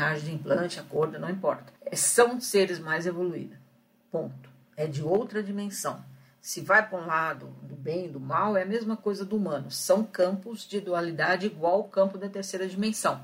linhagem de implante, acordo, não importa. É, são seres mais evoluídos. Ponto. É de outra dimensão. Se vai para um lado do bem e do mal, é a mesma coisa do humano. São campos de dualidade igual ao campo da terceira dimensão.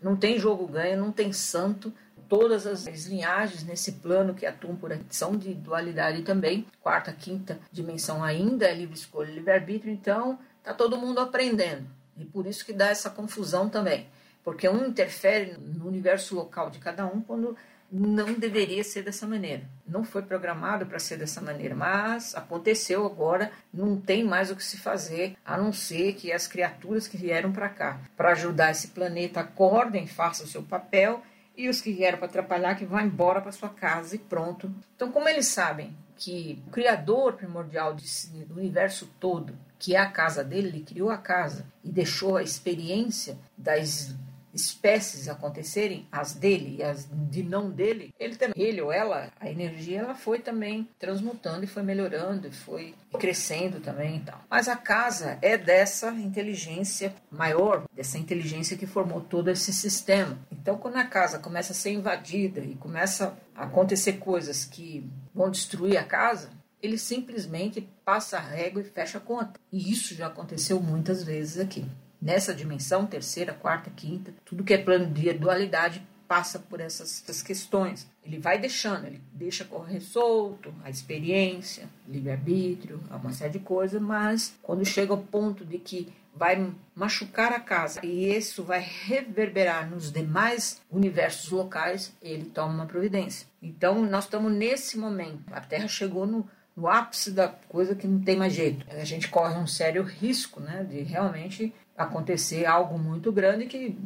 Não tem jogo ganho, não tem santo. Todas as linhagens nesse plano que atuam por aqui são de dualidade também. Quarta, quinta dimensão ainda é livre escolha e livre-arbítrio. Então, tá todo mundo aprendendo. E por isso que dá essa confusão também. Porque um interfere no universo local de cada um quando não deveria ser dessa maneira. Não foi programado para ser dessa maneira, mas aconteceu agora, não tem mais o que se fazer, a não ser que as criaturas que vieram para cá para ajudar esse planeta acordem, façam o seu papel e os que vieram para atrapalhar que vão embora para sua casa e pronto. Então, como eles sabem que o criador primordial do universo todo, que é a casa dele, ele criou a casa e deixou a experiência das espécies acontecerem, as dele e as de não dele, ele também, ele ou ela, a energia ela foi também transmutando e foi melhorando e foi crescendo também e tal. Mas a casa é dessa inteligência maior, dessa inteligência que formou todo esse sistema. Então, quando a casa começa a ser invadida e começa a acontecer coisas que vão destruir a casa, ele simplesmente passa a régua e fecha a conta. E isso já aconteceu muitas vezes aqui nessa dimensão, terceira, quarta, quinta, tudo que é plano de dualidade passa por essas, essas questões. Ele vai deixando, ele deixa correr solto, a experiência, livre-arbítrio, uma série de coisas, mas quando chega ao ponto de que vai machucar a casa e isso vai reverberar nos demais universos locais, ele toma uma providência. Então, nós estamos nesse momento. A Terra chegou no, no ápice da coisa que não tem mais jeito. A gente corre um sério risco né, de realmente acontecer algo muito grande que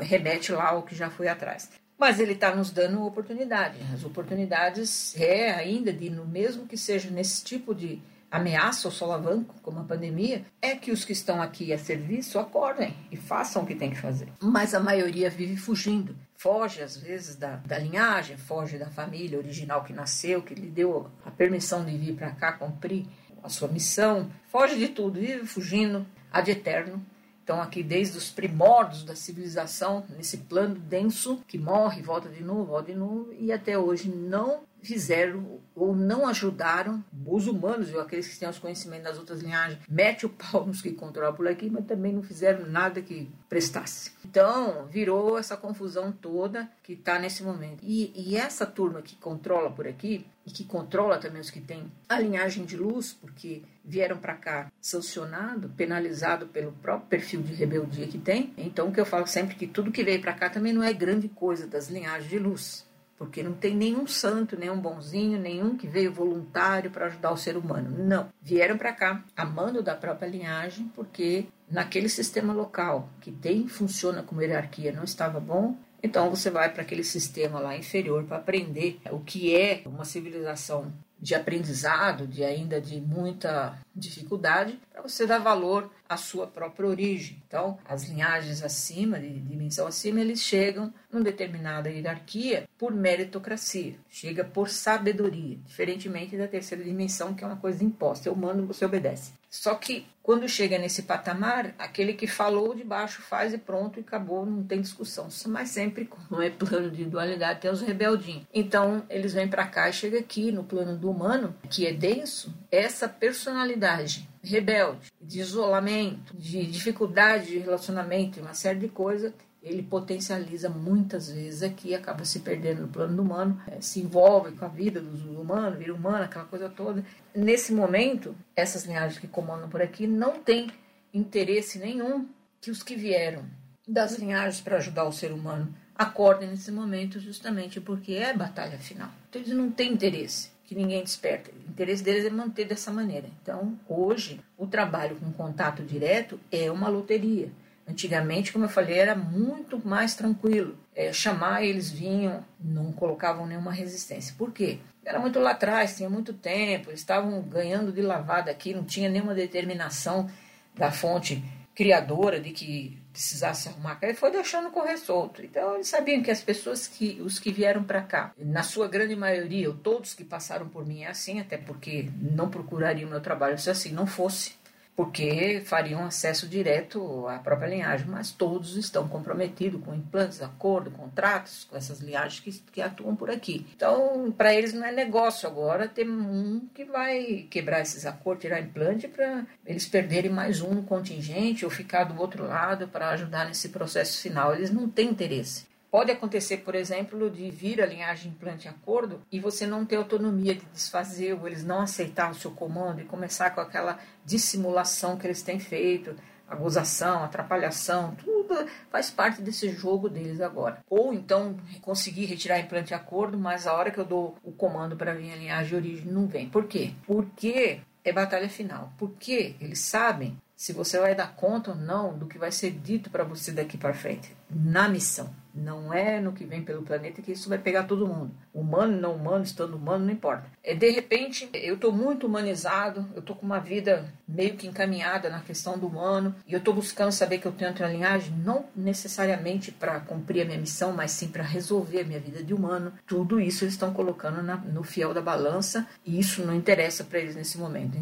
remete lá ao que já foi atrás. Mas ele está nos dando oportunidade. As oportunidades é ainda de, no mesmo que seja nesse tipo de ameaça ou solavanco, como a pandemia, é que os que estão aqui a serviço acordem e façam o que tem que fazer. Mas a maioria vive fugindo. Foge, às vezes, da, da linhagem, foge da família original que nasceu, que lhe deu a permissão de vir para cá cumprir a sua missão. Foge de tudo, vive fugindo ad eterno estão aqui desde os primórdios da civilização, nesse plano denso que morre, volta de novo, volta de novo, e até hoje não fizeram ou não ajudaram os humanos, ou aqueles que têm os conhecimentos das outras linhagens, mete o pau nos que controlam por aqui, mas também não fizeram nada que prestasse. Então, virou essa confusão toda que está nesse momento. E, e essa turma que controla por aqui, e que controla também os que têm a linhagem de luz, porque vieram para cá sancionado, penalizado pelo próprio perfil de rebeldia que tem. Então, o que eu falo sempre que tudo que veio para cá também não é grande coisa das linhagens de luz porque não tem nenhum santo, nenhum bonzinho, nenhum que veio voluntário para ajudar o ser humano. Não. Vieram para cá, amando da própria linhagem, porque naquele sistema local que tem funciona como hierarquia não estava bom, então você vai para aquele sistema lá inferior para aprender o que é uma civilização de aprendizado, de ainda de muita dificuldade, para você dar valor à sua própria origem. Então, as linhagens acima, de dimensão acima, eles chegam numa determinada hierarquia por meritocracia, chega por sabedoria, diferentemente da terceira dimensão, que é uma coisa imposta. Eu mando, você obedece. Só que quando chega nesse patamar, aquele que falou de baixo faz e pronto, e acabou, não tem discussão. Mas sempre, como é plano de dualidade, tem os rebeldinhos. Então, eles vêm para cá e chega aqui no plano do humano, que é denso, essa personalidade rebelde, de isolamento, de dificuldade de relacionamento, uma série de coisas, ele potencializa muitas vezes aqui, acaba se perdendo no plano do humano, é, se envolve com a vida do humano, vira humano, aquela coisa toda. Nesse momento, essas linhagens que comandam por aqui não têm interesse nenhum que os que vieram das linhagens para ajudar o ser humano acordem nesse momento, justamente porque é batalha final. Então eles não têm interesse que ninguém desperta. O interesse deles é manter dessa maneira. Então, hoje, o trabalho com contato direto é uma loteria. Antigamente, como eu falei, era muito mais tranquilo. É, chamar, eles vinham, não colocavam nenhuma resistência. Por quê? Era muito lá atrás, tinha muito tempo, eles estavam ganhando de lavada aqui, não tinha nenhuma determinação da fonte criadora de que precisasse arrumar casa, ele foi deixando correr solto. Então eles sabiam que as pessoas que os que vieram para cá, na sua grande maioria, ou todos que passaram por mim é assim, até porque não procurariam meu trabalho se assim não fosse. Porque fariam acesso direto à própria linhagem, mas todos estão comprometidos com implantes, acordo, contratos, com essas linhagens que, que atuam por aqui. Então, para eles não é negócio agora ter um que vai quebrar esses acordos, tirar implante para eles perderem mais um no contingente ou ficar do outro lado para ajudar nesse processo final. Eles não têm interesse. Pode acontecer, por exemplo, de vir a linhagem implante acordo e você não ter autonomia de desfazer, ou eles não aceitar o seu comando e começar com aquela dissimulação que eles têm feito, acusação, atrapalhação, tudo faz parte desse jogo deles agora. Ou então conseguir retirar implante acordo, mas a hora que eu dou o comando para vir a linhagem de origem não vem. Por quê? Porque é batalha final. Porque eles sabem se você vai dar conta ou não do que vai ser dito para você daqui para frente na missão. Não é no que vem pelo planeta que isso vai pegar todo mundo. Humano, não humano, estando humano, não importa. É, de repente, eu estou muito humanizado, eu estou com uma vida meio que encaminhada na questão do humano, e eu estou buscando saber que eu tenho outra linhagem, não necessariamente para cumprir a minha missão, mas sim para resolver a minha vida de humano. Tudo isso eles estão colocando na, no fiel da balança, e isso não interessa para eles nesse momento.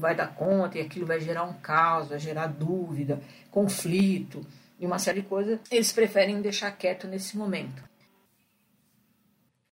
Vai dar conta, e aquilo vai gerar um caos, vai gerar dúvida, conflito e uma série de coisas, eles preferem deixar quieto nesse momento.